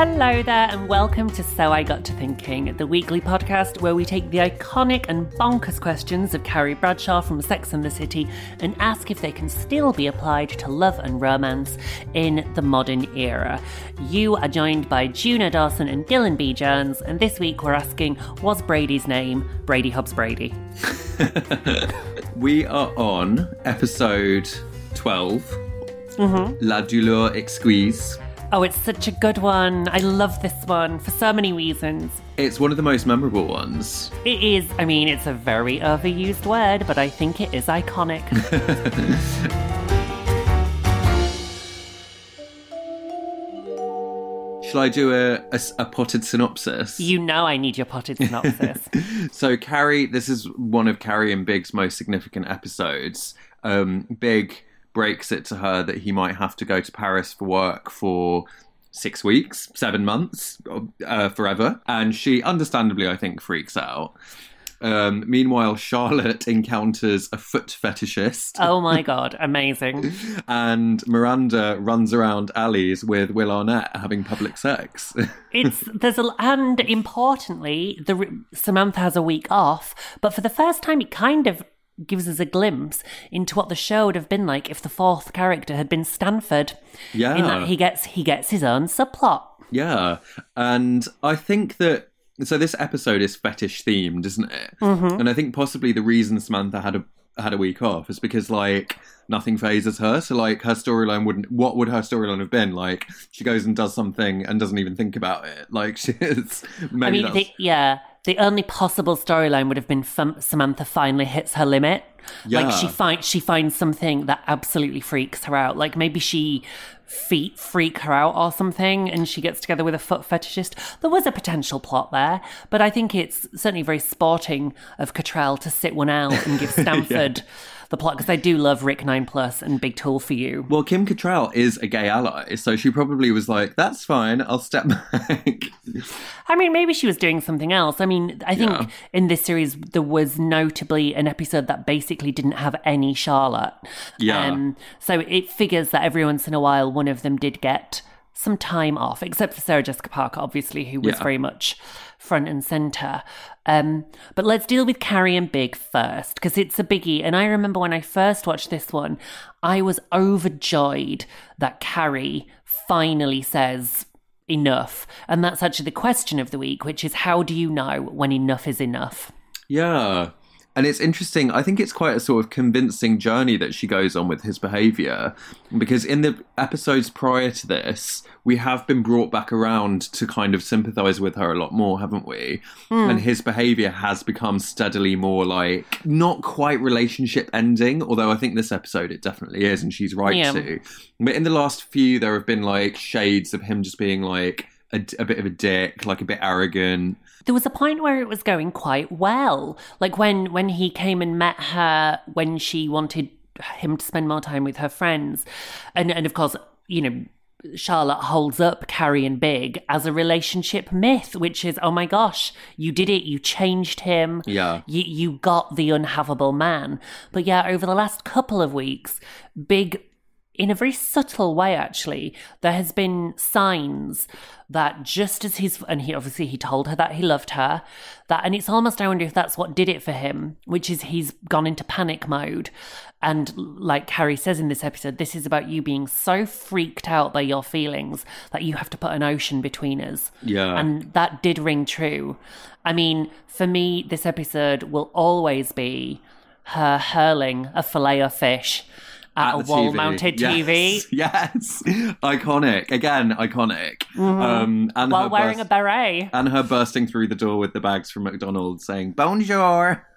Hello there, and welcome to So I Got to Thinking, the weekly podcast where we take the iconic and bonkers questions of Carrie Bradshaw from Sex and the City and ask if they can still be applied to love and romance in the modern era. You are joined by Juno Dawson and Dylan B. Jones, and this week we're asking Was Brady's name Brady Hobbs Brady? we are on episode 12 mm-hmm. La Douleur Exquise. Oh, it's such a good one. I love this one for so many reasons. It's one of the most memorable ones. It is, I mean, it's a very overused word, but I think it is iconic. Shall I do a, a, a potted synopsis? you know I need your potted synopsis. So, Carrie, this is one of Carrie and Big's most significant episodes. Um, Big breaks it to her that he might have to go to Paris for work for six weeks, seven months, uh, forever. And she, understandably, I think, freaks out. Um, meanwhile, Charlotte encounters a foot fetishist. oh my god, amazing. and Miranda runs around alleys with Will Arnett having public sex. It's there's a and importantly, the Samantha has a week off, but for the first time, it kind of gives us a glimpse into what the show would have been like if the fourth character had been Stanford. Yeah. in that he gets he gets his own subplot. yeah, and I think that so. This episode is fetish themed, isn't it? Mm-hmm. And I think possibly the reason Samantha had a had a week off is because like nothing phases her. So like her storyline wouldn't. What would her storyline have been? Like she goes and does something and doesn't even think about it. Like she's maybe I mean, yeah, the only possible storyline would have been Samantha finally hits her limit. Yeah. Like she finds she finds something that absolutely freaks her out. Like maybe she feet freak her out or something, and she gets together with a foot fetishist. There was a potential plot there, but I think it's certainly very sporting of Cattrall to sit one out and give Stanford the plot because I do love Rick Nine Plus and Big Tool for You. Well, Kim Cattrall is a gay ally, so she probably was like, "That's fine. I'll step back." I mean, maybe she was doing something else. I mean, I think Yeah. in this series there was notably an episode that basically didn't have any Charlotte. Yeah. Um, so it figures that every once in a while one of them did get some time off, except for Sarah Jessica Parker, obviously, who was Yeah. very much front and center. Um, but let's deal with Carrie and Big first, because it's a biggie. And I remember when I first watched this one, I was overjoyed that Carrie finally says enough. And that's actually the question of the week, which is how do you know when enough is enough? Yeah. And it's interesting. I think it's quite a sort of convincing journey that she goes on with his behavior. Because in the episodes prior to this, we have been brought back around to kind of sympathize with her a lot more, haven't we? Hmm. And his behavior has become steadily more like not quite relationship ending, although I think this episode it definitely is, and she's right Yeah. to. But in the last few, there have been like shades of him just being like a, a bit of a dick, like a bit arrogant. There was a point where it was going quite well. Like when when he came and met her when she wanted him to spend more time with her friends. And and of course, you know, Charlotte holds up Carrie and Big as a relationship myth, which is, oh my gosh, you did it, you changed him. Yeah. You you got the unhavable man. But yeah, over the last couple of weeks, Big in a very subtle way, actually, there has been signs that just as he's, and he obviously he told her that he loved her, that, and it's almost, I wonder if that's what did it for him, which is he's gone into panic mode. And like Carrie says in this episode, this is about you being so freaked out by your feelings that you have to put an ocean between us. Yeah. And that did ring true. I mean, for me, this episode will always be her hurling a fillet of fish at, At a wall mounted Yes, TV Yes, iconic again, iconic. Um, and Mm-hmm. while her wearing burst- a beret. and her bursting through the door with the bags from McDonald's saying "Bonjour."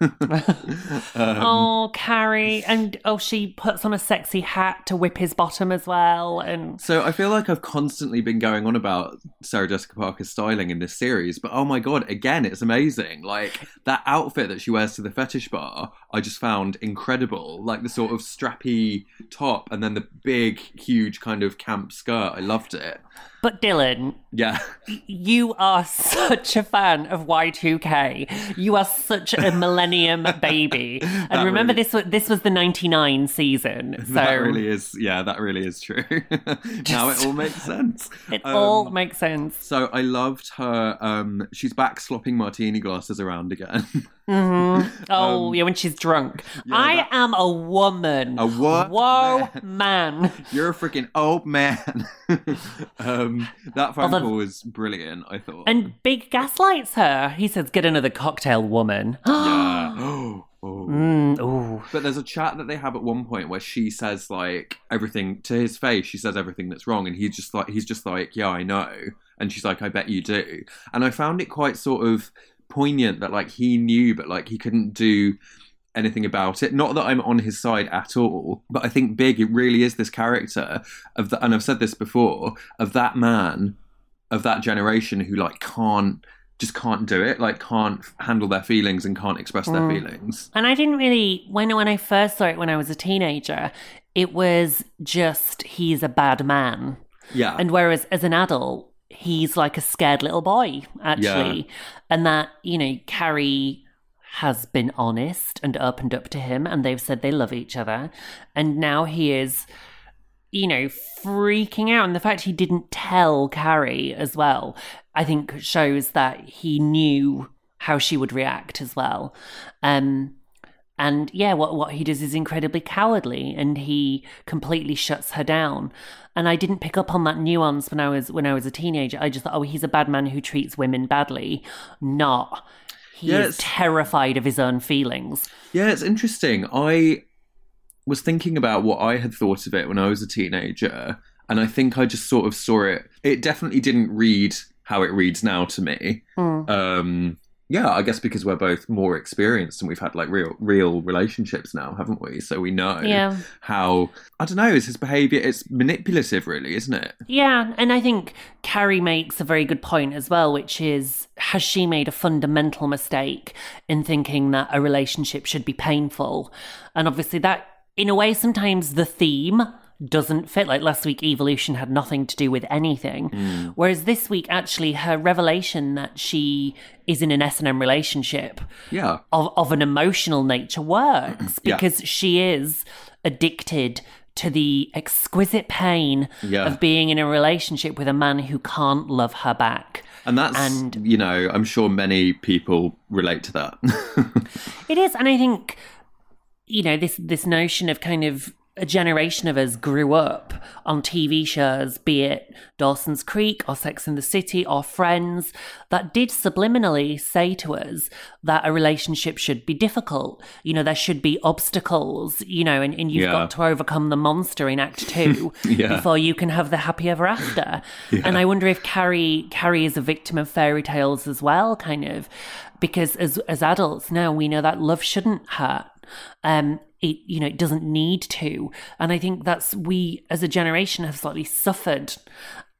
Um, oh, Carrie. And oh, she puts on a sexy hat to whip his bottom as well. And So I feel like I've constantly been going on about Sarah Jessica Parker's styling in this series, but oh my god, again, it's amazing. Like that outfit that she wears to the fetish bar, I just found incredible. Like the sort of strappy top and then the big, huge kind of camp skirt. I loved it. But Dylan, Yeah. you are such a fan of Y2K. You are such a millennium baby. And remember really- this was this was the 99 season. So that really is, yeah, that really is true. now it all makes sense. it Um, all makes sense. So I loved her. Um, she's back slopping martini glasses around again. Oh, yeah, when she's drunk. I that- am a woman. A what Whoa, man? man. You're a freaking old man. Um, that phone Although- call was brilliant. I thought. And Big gaslights her. He says, "Get another cocktail, woman." yeah. oh. oh. Mm. But there's a chat that they have at one point where she says like everything to his face. She says everything that's wrong, and he's just like he's just like, yeah, I know. And she's like, I bet you do. And I found it quite sort of poignant that like he knew, but like he couldn't do anything about it. Not that I'm on his side at all, but I think Big it really is this character of the, and I've said this before of that man of that generation who like can't just can't do it, like can't handle their feelings and can't express their mm. feelings. And I didn't really when when I first saw it when I was a teenager, it was just he's a bad man. Yeah. And whereas as an adult, he's like a scared little boy, actually. And that, you know, Carrie has been honest and opened up to him, and they've said they love each other. And now he is, you know, freaking out. And the fact he didn't tell Carrie as well, I think shows that he knew how she would react as well. Um, and yeah, what what he does is incredibly cowardly, and he completely shuts her down. And I didn't pick up on that nuance when I was when I was a teenager. I just thought, oh, he's a bad man who treats women badly. Not he Yeah, is terrified of his own feelings. Yeah, it's interesting. I was thinking about what I had thought of it when I was a teenager, and I think I just sort of saw it. It definitely didn't read how it reads now to me. Um, yeah, I guess because we're both more experienced and we've had like real, real relationships now, haven't we? So we know Yeah. how. I don't know. Is his behaviour? It's manipulative, really, isn't it? Yeah, and I think Carrie makes a very good point as well, which is has she made a fundamental mistake in thinking that a relationship should be painful? And obviously, that, in a way, sometimes the theme doesn't fit. Like last week, evolution had nothing to do with anything. Mm. Whereas this week, actually, her revelation that she is in an S&M relationship Yeah. of, of an emotional nature works Yeah. because she is addicted to the exquisite pain Yeah. of being in a relationship with a man who can't love her back. And that's, And- you know, I'm sure many people relate to that. It is, and I think you know this this notion of kind of a generation of us grew up on TV shows, be it Dawson's Creek or Sex in the City or Friends, that did subliminally say to us that a relationship should be difficult. You know, there should be obstacles, you know, and, and you've Yeah. got to overcome the monster in Act Two Yeah. before you can have the happy ever after. And I wonder if Carrie Carrie is a victim of fairy tales as well, kind of, because as as adults now we know that love shouldn't hurt. Um, it you know it doesn't need to, and I think that's we as a generation have slightly suffered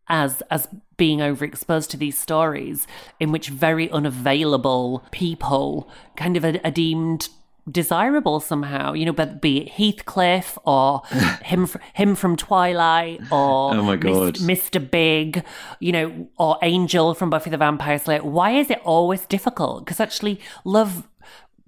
as as being overexposed to these stories in which very unavailable people kind of are, are deemed desirable somehow you know but be it heathcliff or him him from twilight or Oh my God. Mr big you know or angel from buffy the vampire slayer. Why is it always difficult? Because actually love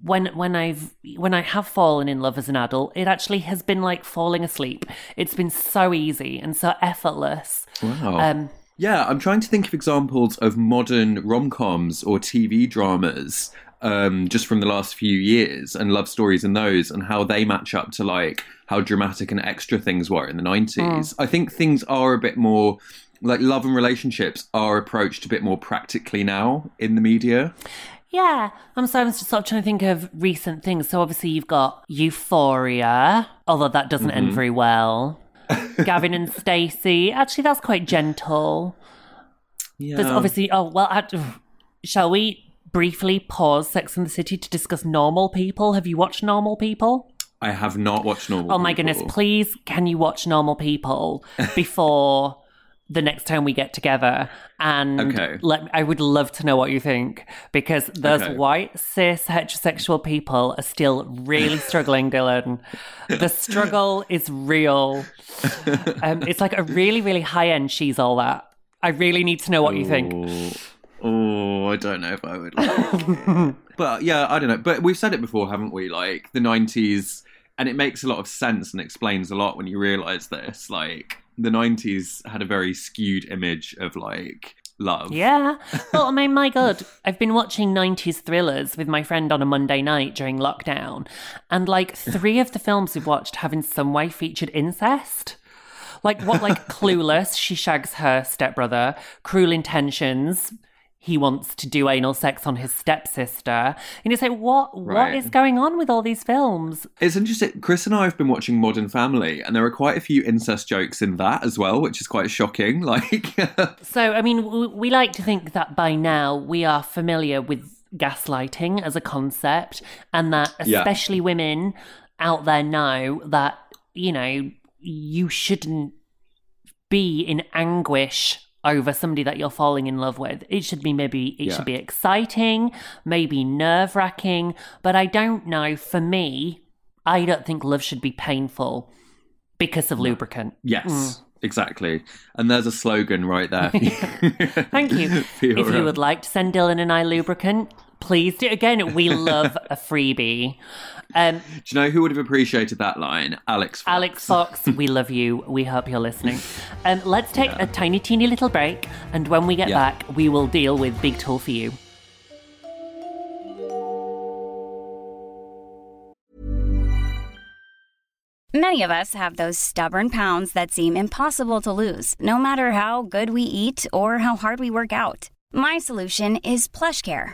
when when I've when I have fallen in love as an adult, it actually has been like falling asleep. It's been so easy and so effortless. Wow. Um, Yeah, I'm trying to think of examples of modern rom coms or TV dramas um, just from the last few years and love stories in those and how they match up to like how dramatic and extra things were in the 90s. I think things are a bit more like love and relationships are approached a bit more practically now in the media. Yeah, I'm sorry, I'm just sort of trying to think of recent things. So obviously you've got Euphoria, although that doesn't end mm-hmm. very well. Gavin and Stacey, actually that's quite gentle. Yeah. There's obviously oh well, I, shall we briefly pause Sex and the City to discuss Normal People? Have you watched Normal People? I have not watched Normal Oh my goodness, please can you watch Normal People before the next time we get together? And Okay. let I would love to know what you think because those Okay. white cis heterosexual people are still really struggling, Dylan. The struggle is real. Um, it's like a really, really high end she's all that. I really need to know what you think. Oh, I don't know if I would like. But yeah, I don't know. But we've said it before, haven't we? Like the 90s, and it makes a lot of sense and explains a lot when you realize this. Like the 90s had a very skewed image of like love. Yeah. Well, I mean, my God, I've been watching 90s thrillers with my friend on a Monday night during lockdown, and like three of the films we've watched have in some way featured incest. Like what, like Clueless, she shags her stepbrother, Cruel Intentions, he wants to do anal sex on his stepsister. And you say, what, what Right. is going on with all these films? It's interesting. Chris and I have been watching Modern Family, and there are quite a few incest jokes in that as well, which is quite shocking. Like, So, I mean, we like to think that by now we are familiar with gaslighting as a concept, and that Yeah. especially women out there know that, you know, you shouldn't be in anguish over somebody that you're falling in love with. It should be maybe, it Yeah. should be exciting, maybe nerve wracking, but I don't know. For me, I don't think love should be painful because of lubricant. yes, mm. exactly. And there's a slogan right there. Thank you. If you would like to send Dylan and I lubricant, please do. Again, we love a freebie. Um, Do you know who would have appreciated that line? Alex. Fox. Alex Fox, we love you. We hope you're listening. Um, let's take a tiny, teeny little break, and when we get Yeah. back, we will deal with Big Tool for You. Many of us have those stubborn pounds that seem impossible to lose, no matter how good we eat or how hard we work out. My solution is PlushCare.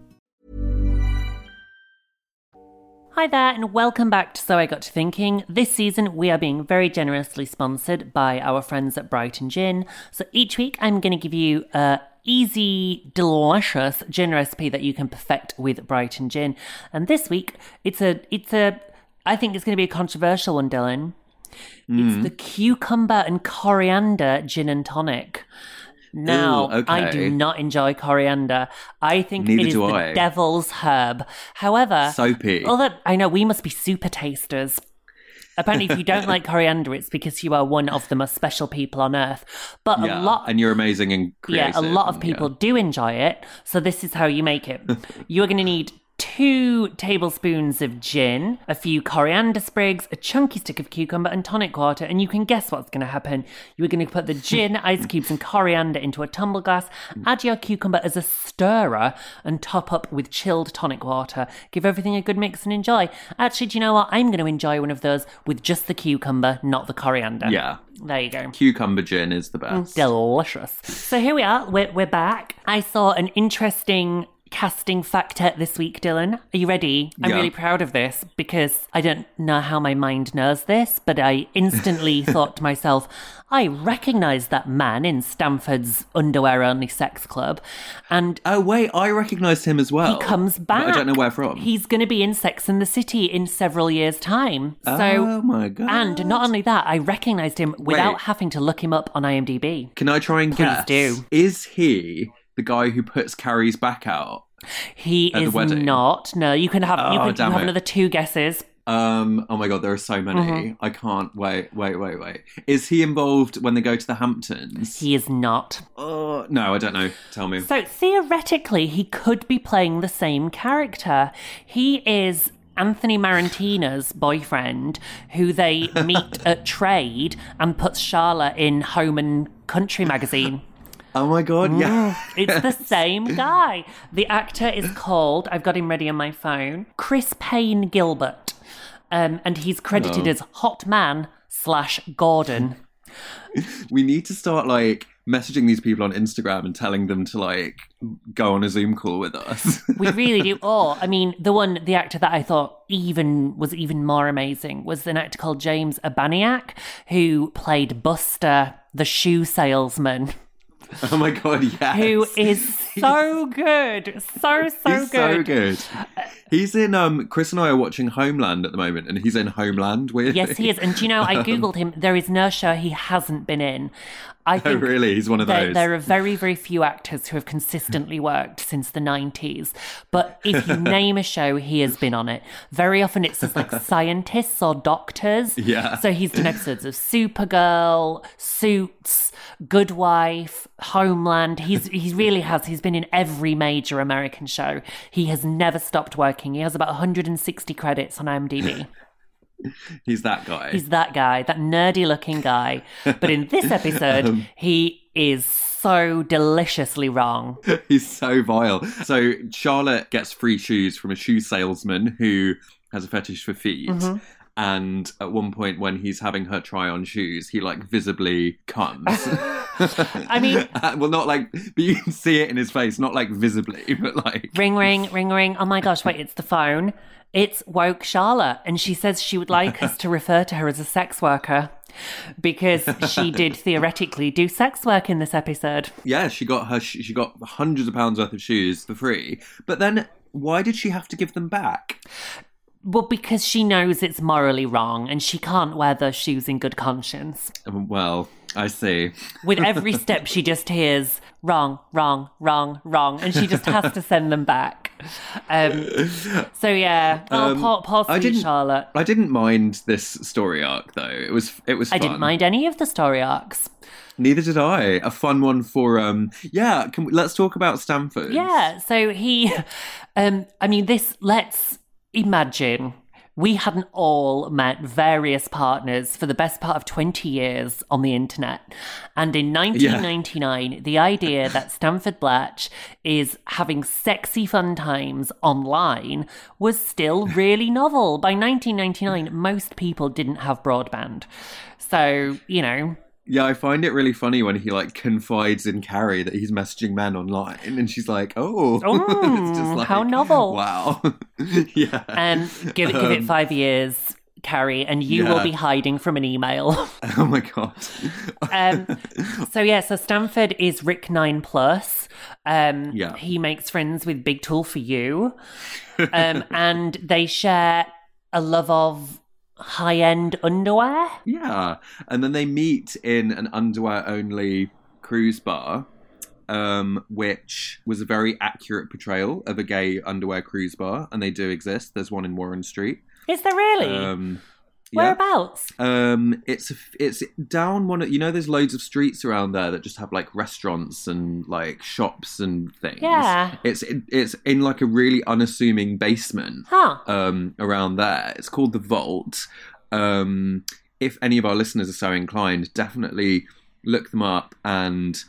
Hi there, and welcome back to So I Got to Thinking. This season, we are being very generously sponsored by our friends at Brighton Gin. So each week, I'm going to give you a easy, delicious gin recipe that you can perfect with Brighton Gin. And this week, it's a, it's a, I think it's going to be a controversial one, Dylan. It's mm. the cucumber and coriander gin and tonic. Now, Ooh, okay. I do not enjoy coriander. I think Neither it is the I. devil's herb. However, Soapy. although I know we must be super tasters. Apparently, if you don't like coriander, it's because you are one of the most special people on earth. But yeah, a lot, and you're amazing and creative. yeah, a lot of people yeah. do enjoy it. So this is how you make it. you are going to need two tablespoons of gin, a few coriander sprigs, a chunky stick of cucumber, and tonic water. And you can guess what's going to happen. You are going to put the gin, ice cubes, and coriander into a tumble glass. Add your cucumber as a stirrer, and top up with chilled tonic water. Give everything a good mix and enjoy. Actually, do you know what? I'm going to enjoy one of those with just the cucumber, not the coriander. Yeah, There you go. cucumber gin is the best. Delicious. So here we are. We're, we're back. I saw an interesting casting factor this week, Dylan. Are you ready? I'm really proud of this because I don't know how my mind knows this, but I instantly thought to myself, I recognise that man in Stanford's underwear only sex club. And Oh wait, I recognised him as well. he comes back. I don't know where from. He's going to be in Sex and the City in several years' time. So, oh my god! and not only that, I recognised him without Wait. having to look him up on IMDb. Can I try and Please guess? do. Is he the guy who puts Carrie's back out? He is not. No, you can have you Oh, can you have it. another two guesses. Um. Oh my god, there are so many. Mm-hmm. I can't wait. Wait. Wait. Wait. Is he involved when they go to the Hamptons? He is not. Oh no, I don't know. Tell me. So theoretically, he could be playing the same character. He is Anthony Marentino's boyfriend, who they meet at trade and puts Charlotte in Home and Country magazine. Oh my god. Yeah. It's the same guy. The actor is called, I've got him ready on my phone, Chris Payne Gilbert. Um, and he's credited Oh. as Hot Man slash Gordon. We need to start like messaging these people on Instagram and telling them to like go on a Zoom call with us. We really do. Or, I mean, the one, the actor that I thought even was even more amazing was an actor called James Urbaniak, who played Buster, the shoe salesman, oh my god. Yes. who is so good, so so He's good. so good. He's in um Chris and I are watching Homeland at the moment and he's in Homeland weirdly. Yes, he is. And do you know, I googled him. There is no show he hasn't been in. I Oh think really? He's one of there, those. there are very, very few actors who have consistently worked since the 90s. But if you name a show, he has been on it. Very often it's as like scientists or doctors. Yeah. So he's done episodes of Supergirl, Suits, Good Wife, Homeland. He's he really has. He's been in every major American show. He has never stopped working. He has about 160 credits on IMDb. He's that guy. He's that guy, that nerdy looking guy. But in this episode, Um, he is so deliciously wrong. He's so vile. So Charlotte gets free shoes from a shoe salesman who has a fetish for feet. Mm-hmm. And at one point, when he's having her try on shoes, he like visibly comes. I mean, well, not like, but you can see it in his face, not like visibly, but like. ring, ring, ring, ring. Oh my gosh, wait, it's the phone. It's woke Charlotte. And she says she would like us to refer to her as a sex worker because she did theoretically do sex work in this episode. Yeah, she got her. She got hundreds of pounds worth of shoes for free. But then, why did she have to give them back? Well, because she knows it's morally wrong and she can't wear those shoes in good conscience. Well, I see. With every step, she just hears wrong, wrong, wrong, wrong, and she just has to send them back. Um, so yeah, oh, Um, poor, poor I didn't- Charlotte. I didn't mind this story arc though. It was it was. I didn't mind any of the story arcs. Neither did I. A fun one for um. Yeah, can we, let's talk about Stanford. Yeah, so he, um, I mean, this. Let's imagine we hadn't all met various partners for the best part of 20 years on the internet. And in 1999, the idea that Stanford Blatch is having sexy fun times online was still really novel. By 1999, most people didn't have broadband. So, you know, Yeah, I find it really funny when he like confides in Carrie that he's messaging men online, and she's like, "Oh, Oh, how novel." Wow, yeah. and give it, give it five years. Carrie, and you will Um, be hiding from an email. oh my god. um, so yeah, so Stanford is Rick Nine Plus. Um, Yeah. he makes friends with Big Tool for you, um, and they share a love of high end underwear. Yeah, and then they meet in an underwear only cruise bar. um, which was a very accurate portrayal of a gay underwear cruise bar, and they do exist. There's one in Warren Street. Is there really? Um, yeah. Whereabouts? Um, it's a, it's down one. Of, you know, there's loads of streets around there that just have like restaurants and like shops and things. Yeah. It's it, it's in like a really unassuming basement. Huh. Um, around there, it's called the Vault. Um, if any of our listeners are so inclined, definitely look them up and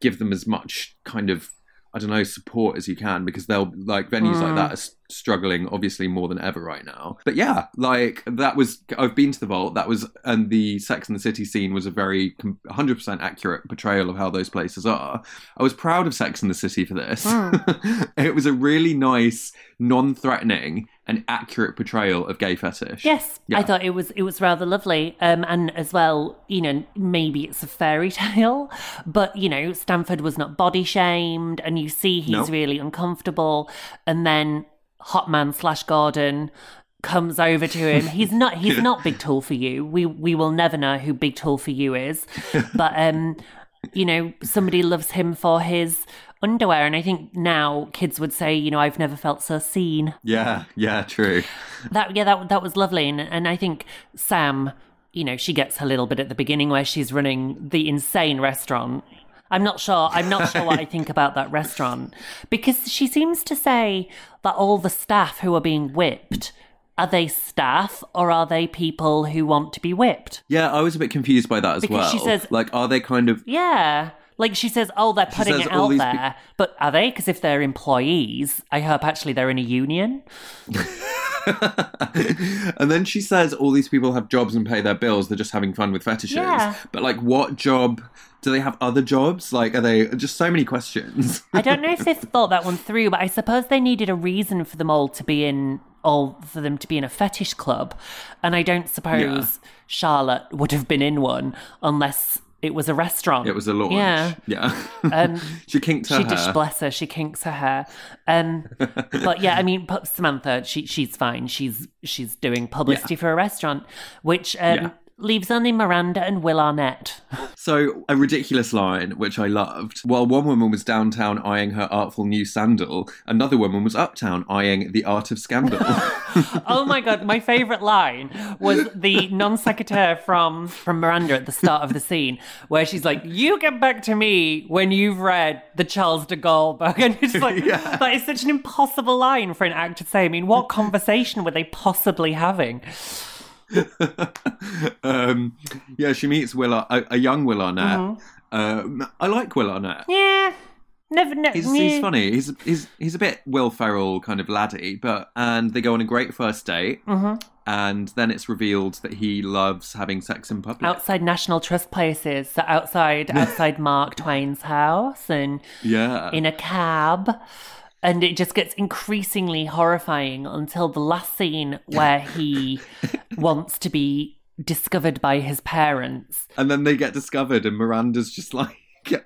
give them as much kind of I don't know support as you can because they'll like venues like that mm. are struggling obviously more than ever right now. But yeah, like that was I've been to the vault. That was and the Sex and the City scene was a very 100% accurate portrayal of how those places are. I was proud of Sex and the City for this. Mm. it was a really nice, non-threatening and accurate portrayal of gay fetish. Yes, Yeah. I thought it was it was rather lovely, um, and as well, you know, maybe it's a fairy tale, but you know, Stanford was not body shamed, and you see he's No. really uncomfortable, and then Hot Man slash Gordon comes over to him. He's not he's not Big Tool for you. We we will never know who Big Tool for you is, but um, you know, somebody loves him for his underwear, and I think now kids would say, you know, I've never felt so seen. Yeah, yeah, true. that yeah that that was lovely. And and I think Sam you know she gets her little bit at the beginning where she's running the insane restaurant. I'm not sure I'm not sure what I think about that restaurant. Because she seems to say that all the staff who are being whipped are they staff or are they people who want to be whipped? Yeah, I was a bit confused by that as Because well. she says- like, are they kind of yeah like she says oh they're putting says it all out these there but are they because if they're employees I hope actually they're in a union and then she says all these people have jobs and pay their bills. They're just having fun with fetishes. Yeah. But like, what job? Do they have other jobs? Like, are they just so many questions? I don't know if they've thought that one through, but I suppose they needed a reason for them all to be in all for them to be in a fetish club. And I don't suppose Charlotte would have been in one unless it was a restaurant. it was a launch. Yeah. Yeah. Um, she kinked her she hair. bless her. She kinks her hair. Um, but yeah, I mean, Samantha, she she's fine. She's she's doing publicity for a restaurant, which um, Yeah. Leaves only Miranda and Will Arnett. So, a ridiculous line, which I loved. While one woman was downtown eyeing her artful new sandal, another woman was uptown eyeing the art of scandal. oh my god, my favorite line was the non sequitur from from Miranda at the start of the scene, where she's like, "You get back to me when you've read the Charles de Gaulle book," and it's like that is such an impossible line for an actor to say. I mean, what conversation were they possibly having? um, yeah, she meets Will, Ar- a, a young Will Arnett. Mm-hmm. Um, I like Will Arnett. Yeah, never, never. He's, he's funny. He's he's he's a bit Will Ferrell kind of laddie, but and they go on a great first date, Mm-hmm. and then it's revealed that he loves having sex in public. Outside National Trust places, so outside outside Mark Twain's house, and yeah, in a cab. And it just gets increasingly horrifying until the last scene where he wants to be discovered by his parents. and then they get discovered, and Miranda's just like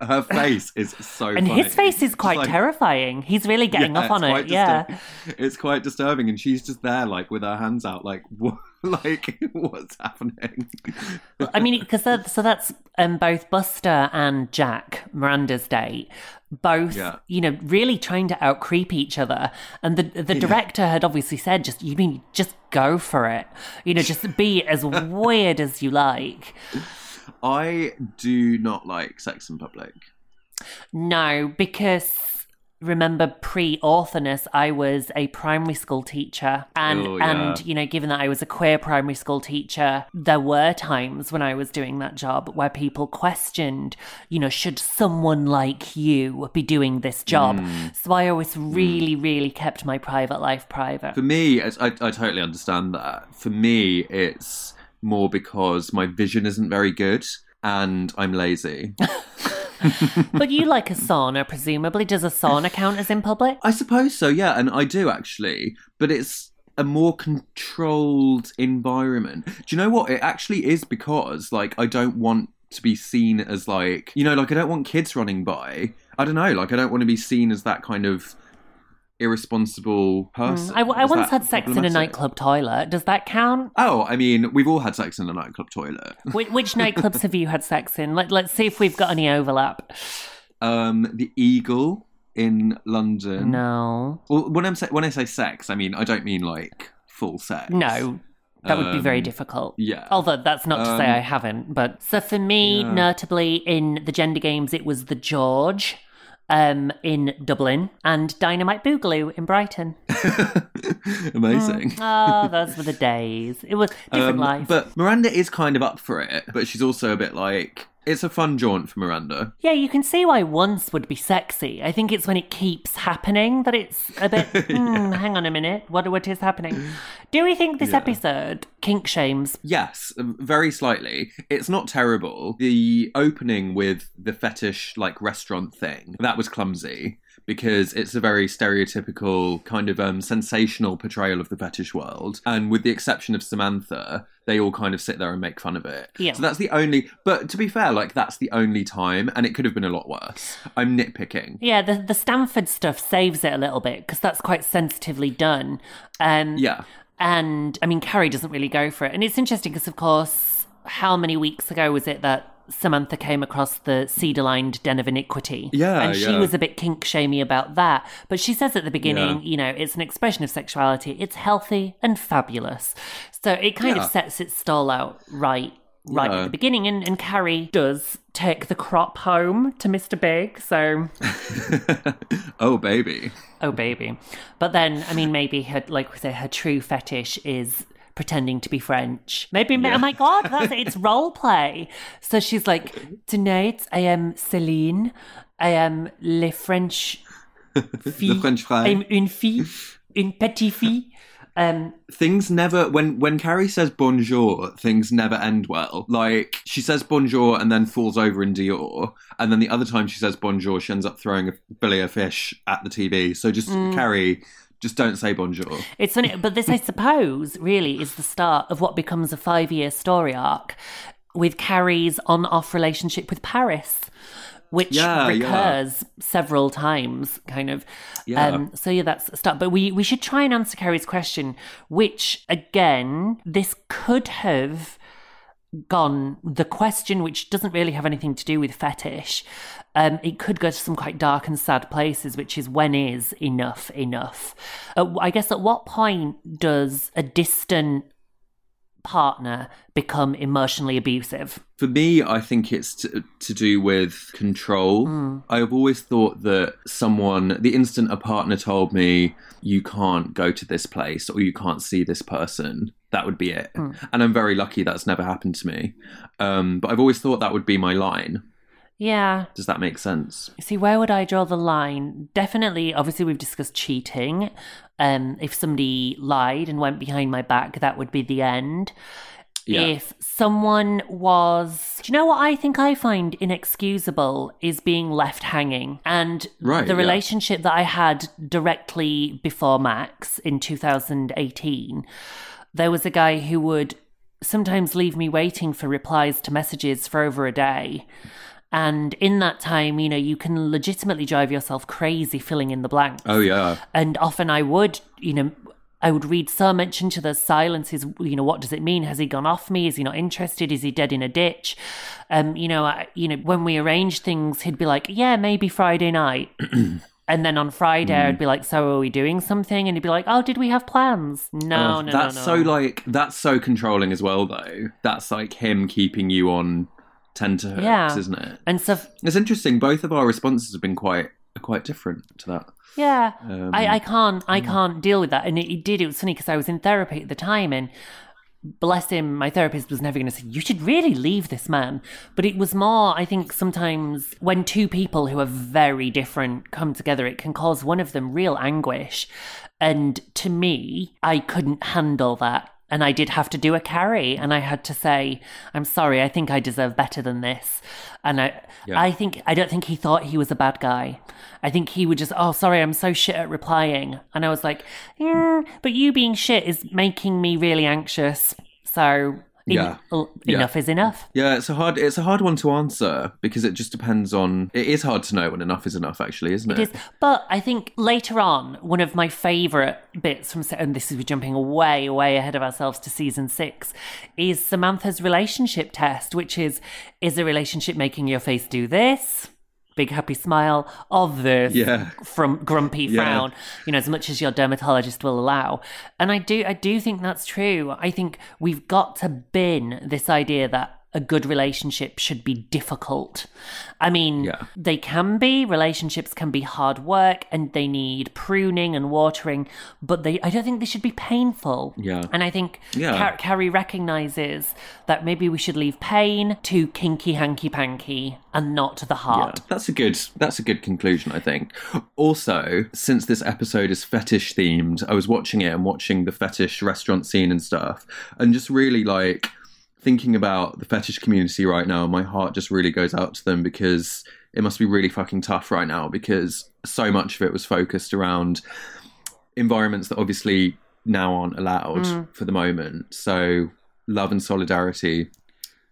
her face is so. And funny. his face is quite like- terrifying. He's really getting Yeah, up on it. Yeah. it's quite disturbing, and she's just there, like with her hands out, like what, like what's happening? I mean, because that, so that's um, both Buster and Jack, Miranda's date, both, Yeah. you know, really trying to out creep each other. And the the director had obviously said, just you mean just go for it, you know, just be as weird as you like. I do not like sex in public. No, because remember pre-authorness I was a primary school teacher and Oh, yeah. and you know given that I was a queer primary school teacher there were times when I was doing that job where people questioned you know should someone like you be doing this job Hmm. so I always really really kept my private life private For me, I, I totally understand that. For me, it's more because my vision isn't very good and I'm lazy. but you like a sauna presumably does a sauna count as in public I suppose so, yeah, and I do actually, but it's a more controlled environment. Do you know what? It actually is because, like, I don't want to be seen as, like, you know, like, I don't want kids running by. I don't know, like, I don't want to be seen as that kind of irresponsible person. I, I once had sex in a nightclub toilet does that count Oh, I mean, we've all had sex in a nightclub toilet. Which, which nightclubs have you had sex in? Let, let's see if we've got any overlap. Um, the Eagle in London. No. Well, when I'm say, when I say sex, I mean I don't mean like full sex. No. That would be very Um, difficult. yeah. Although that's not to say Um, I haven't. But so for me, Yeah. notably in the gender games, it was the George um, in Dublin and Dynamite Boogaloo in Brighton. Amazing. Oh, those were the days. It was different Um, life. But Miranda is kind of up for it, but she's also a bit like it's a fun jaunt for Miranda. Yeah, you can see why once would be sexy. I think it's when it keeps happening that it's a bit. hmm, hang on a minute, what what is happening? Do we think this Yeah. episode kink shames? Yes, very slightly. It's not terrible. The opening with the fetish like restaurant thing that was clumsy because it's a very stereotypical kind of um, sensational portrayal of the fetish world, and with the exception of Samantha, they all kind of sit there and make fun of it. Yeah. So that's the only. But to be fair, like that's the only time, and it could have been a lot worse. I'm nitpicking. Yeah, the the Stanford stuff saves it a little bit because that's quite sensitively done. Um, Yeah. And I mean, Carrie doesn't really go for it. And it's interesting because, of course, how many weeks ago was it that Samantha came across the cedar lined den of iniquity? Yeah, And she yeah. was a bit kink shamey about that. But she says at the beginning, Yeah. you know, it's an expression of sexuality, it's healthy and fabulous. So it kind Yeah. of sets its stall out right. Right at the beginning, and, and Carrie does take the crop home to Mr. Big. So oh baby. Oh, baby. But then, I mean, maybe her, like we say, her true fetish is pretending to be French. Maybe, oh my God, that's it's role play. So she's like, tonight I am Celine. I am le French fille. The French fry. I'm une fille, une petite fille. Um, things never when when Carrie says bonjour, things never end well. Like she says bonjour and then falls over in Dior, and then the other time she says bonjour, she ends up throwing a fillet of fish at the TV. So just Carrie, just don't say bonjour. It's funny, but this, I suppose, really is the start of what becomes a five year story arc with Carrie's on off relationship with Paris, which Yeah, yeah. recurs several times, kind of. Yeah. Um, so, yeah, that's start. But we, we should try and answer Carrie's question, which, again, this could have gone. The question which doesn't really have anything to do with fetish um it could go to some quite dark and sad places which is when is enough enough? Uh, i guess at what point does a distant partner become emotionally abusive For me, I think it's to, to do with control. I've always thought that someone, the instant a partner told me, you can't go to this place or you can't see this person, that would be it. And I'm very lucky that's never happened to me. Um, but I've always thought that would be my line. Yeah Does that make sense? See, where would I draw the line? Definitely, obviously, we've discussed cheating. Um, if somebody lied and went behind my back, that would be the end. Yeah. If someone was, do you know what I think I find inexcusable is being left hanging. And Right, the yeah. relationship that I had directly before Max in 2018, there was a guy who would sometimes leave me waiting for replies to messages for over a day. And in that time, you know, you can legitimately drive yourself crazy filling in the blanks. Oh, yeah. And often I would, you know, I would read so much into the silences. You know, what does it mean? Has he gone off me? Is he not interested? Is he dead in a ditch? Um, you know, I, you know, when we arranged things, he'd be like, "Yeah, maybe Friday night." and then on Friday, Mm. I'd be like, "So are we doing something?" And he'd be like, "Oh, did we have plans?" No, Oh, no, that's no, no. so like that's so controlling as well though. That's like him keeping you on tenterhooks, Yeah. isn't it? And so, It's interesting. Both of our responses have been quite quite different to that. Yeah, Um, I, I can't I can't deal with that, and it, it did. It was funny because I was in therapy at the time, and bless him, my therapist was never going to say you should really leave this man. But it was more, I think, sometimes when two people who are very different come together, it can cause one of them real anguish. And to me, I couldn't handle that. And I did have to do a Carrie, and I had to say, "I'm sorry. I think I deserve better than this." And I, Yeah. I think I don't think he thought he was a bad guy. I think he would just, "Oh, sorry, I'm so shit at replying." And I was like, "Yeah, but you being shit is making me really anxious." So, Yeah. l- Yeah. enough is enough. Yeah, it's a hard it's a hard one to answer because it just depends on. It is hard to know when enough is enough, actually, isn't it? It is, but I think later on, one of my favourite bits from, and this is we're jumping way, way ahead of ourselves to season six, is Samantha's relationship test, which is: is a relationship making your face do this? Big happy smile of the Yeah. from grumpy Yeah. frown you know as much as your dermatologist will allow and i do i do think that's true i think we've got to bin this idea that a good relationship should be difficult i mean Yeah. they can be relationships can be hard work and they need pruning and watering but they i don't think they should be painful Yeah. and i think Yeah. Car- carrie recognizes that maybe we should leave pain to kinky hanky panky and not to the heart Yeah, that's a good that's a good conclusion, I think. Also, since this episode is fetish themed, I was watching it and watching the fetish restaurant scene and stuff, and just really like thinking about the fetish community right now. My heart just really goes out to them because it must be really fucking tough right now because so much of it was focused around environments that obviously now aren't allowed mm. for the moment. So, love and solidarity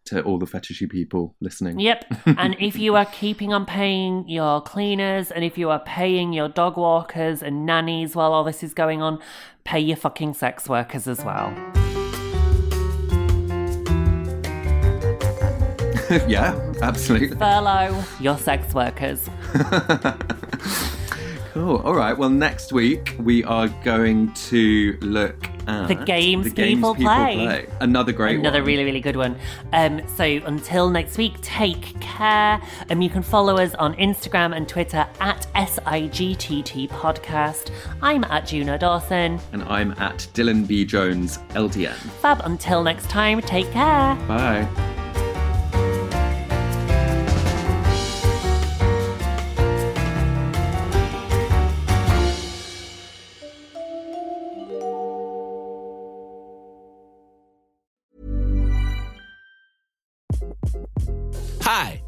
to all the fetishy people listening. Yep. and if you are keeping on paying your cleaners and if you are paying your dog walkers and nannies while all this is going on, pay your fucking sex workers as well. yeah, absolutely. Furlough your sex workers. Cool. All right. Well, next week we are going to look at The games people play. Another great Another one. really, really good one. Um, so until next week, take care. Um, you can follow us on Instagram and Twitter at SIGTT Podcast. I'm at Juno Dawson. And I'm at Dylan B Jones LDN. Fab, until next time, take care. Bye.